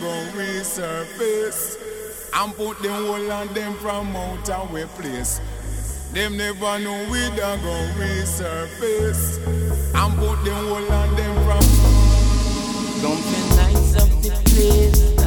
gon' resurface and put them whole on them from out place. Them never know we done gon' resurface and put them whole on them from. Don't nights of the place.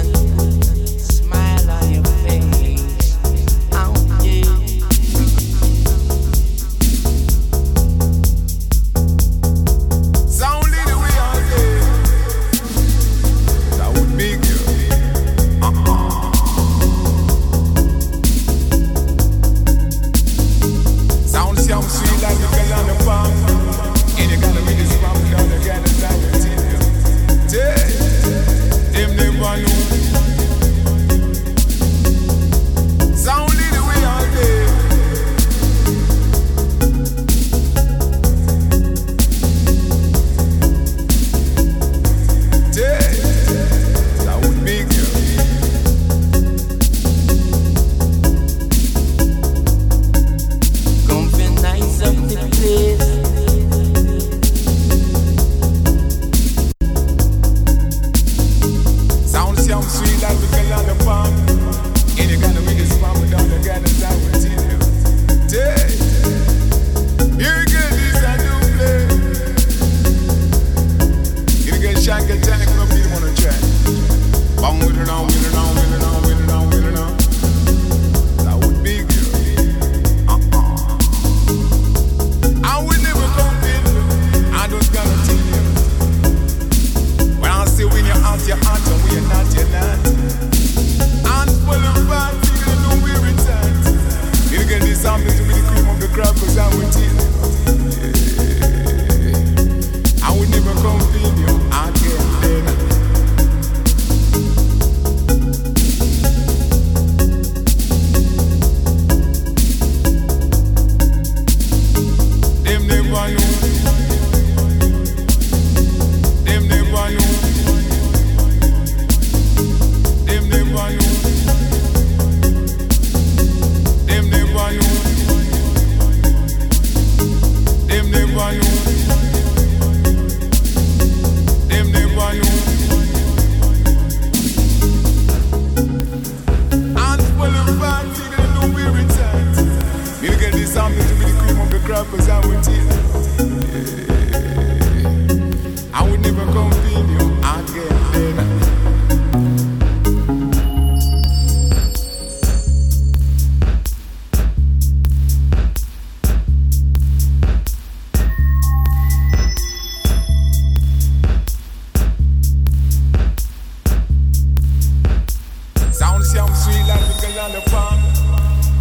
Siam sweet like the Galana palm.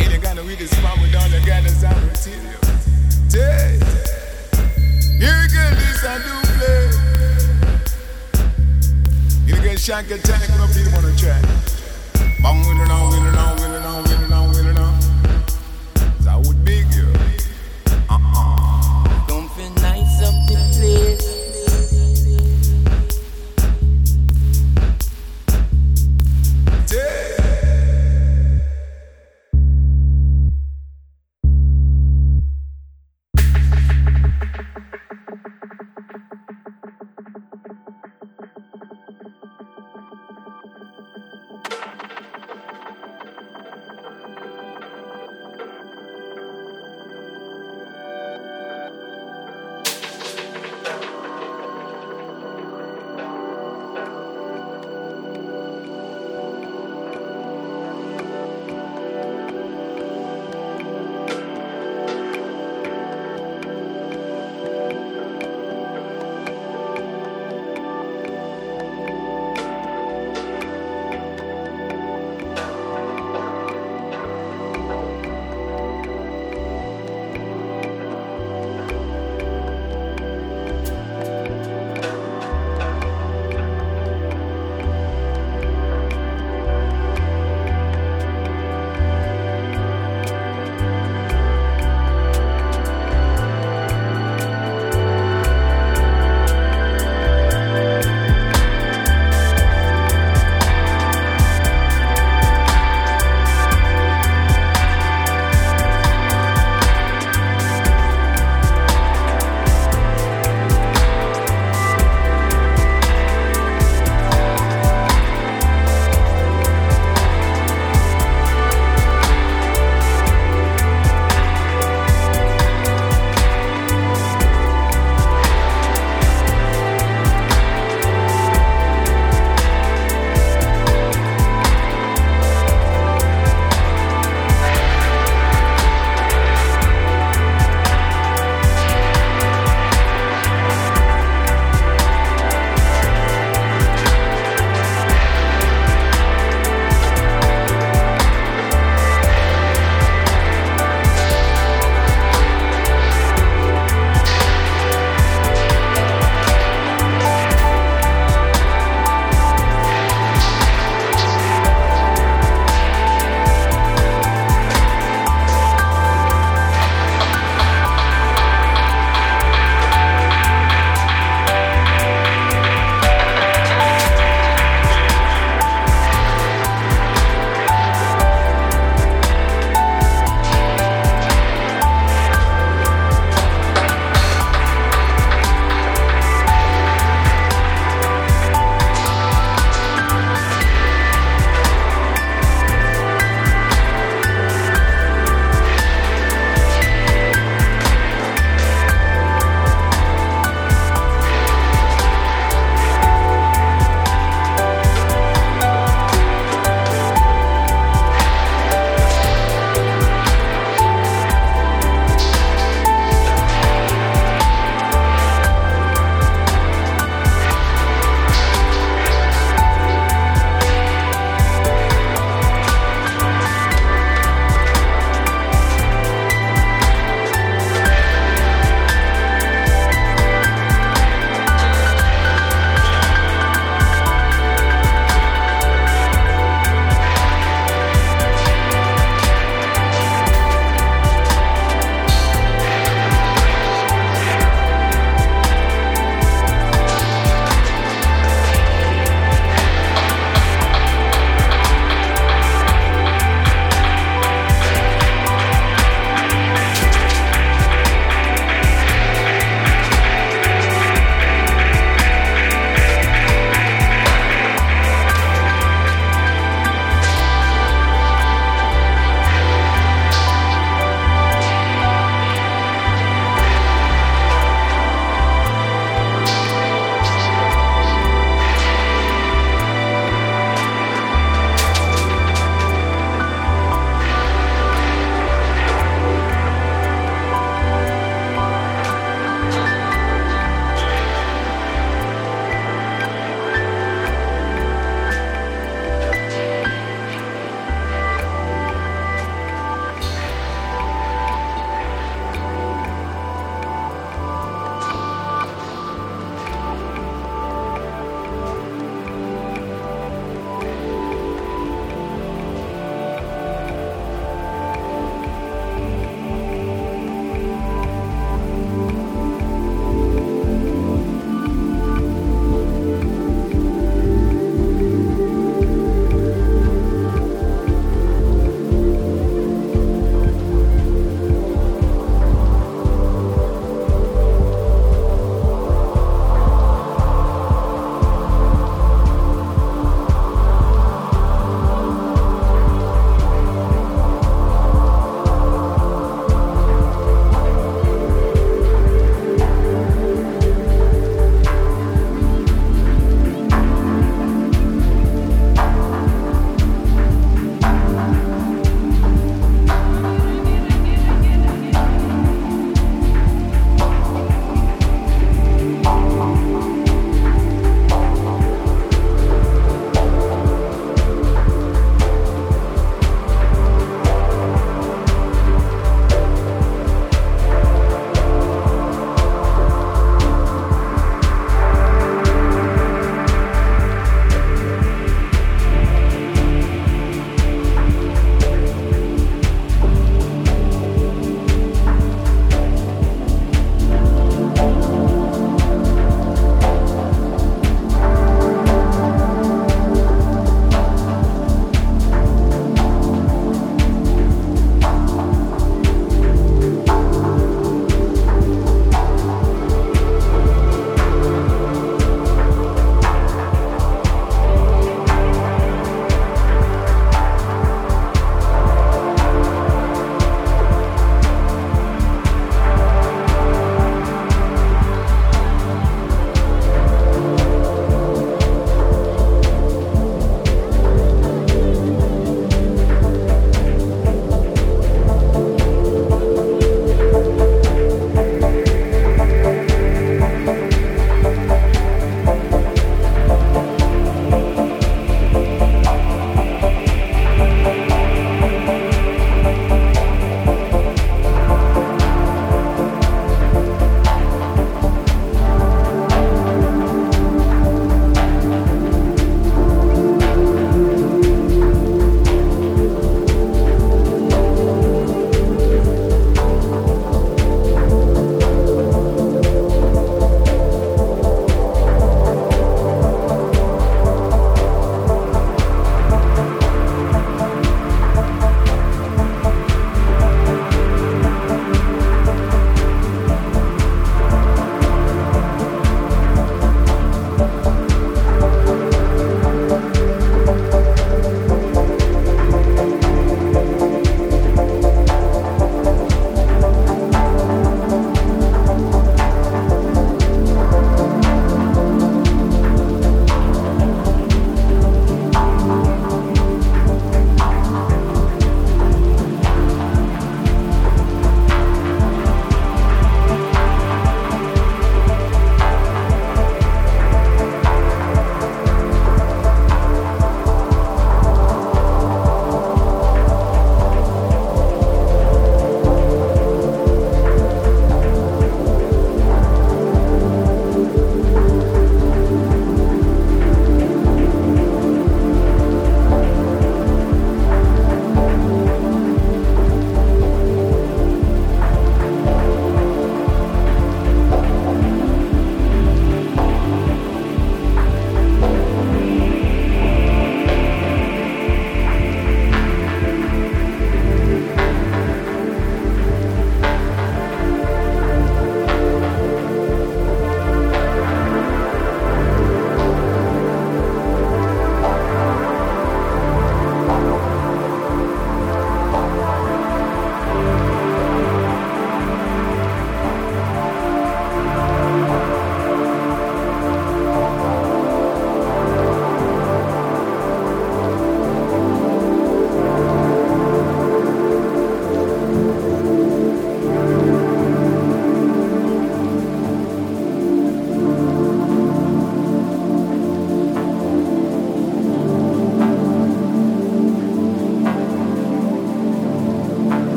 a the Ghana, we with all the and Here this I do play. Here again, Shank and Tank, I'm going to be on the track. Bang, wheeling on, wheeling on, wheeling on.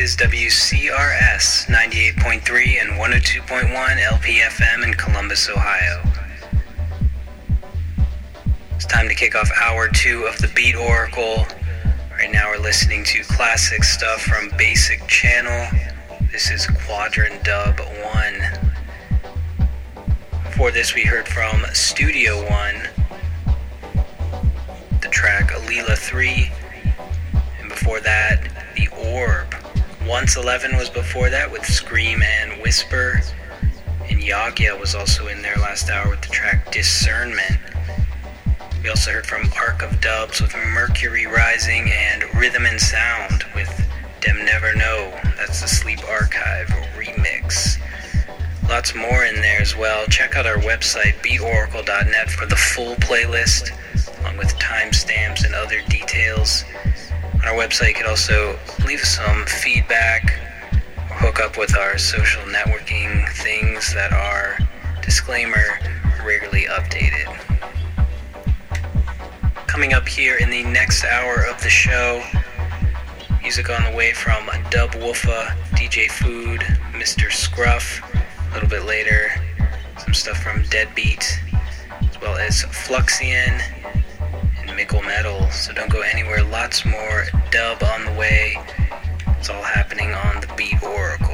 is WCRS 98.3 and 102.1 LPFM in Columbus, Ohio. It's time to kick off hour two of the Beat Oracle. Right now we're listening to classic stuff from Basic Channel. This is Quadrant Dub 1. For this, we heard from Studio 1 Once 11 was before that with Scream and Whisper, and Yagya was also in there last hour with the track Discernment. We also heard from Arc of Dubs with Mercury Rising and Rhythm and Sound with Dem Never Know. That's the Sleep Archive remix. Lots more in there as well. Check out our website, beatoracle.net, for the full playlist, along with timestamps and other details. On our website, you can also some feedback hook up with our social networking things that are, disclaimer, rarely updated. Coming up here in the next hour of the show, music on the way from Dub Woofa, DJ Food, Mr. Scruff. A little bit later, some stuff from Deadbeat, as well as Fluxion and Mikkel Metal. So don't go anywhere. Lots more dub on the way. It's all happening on the Beat Oracle.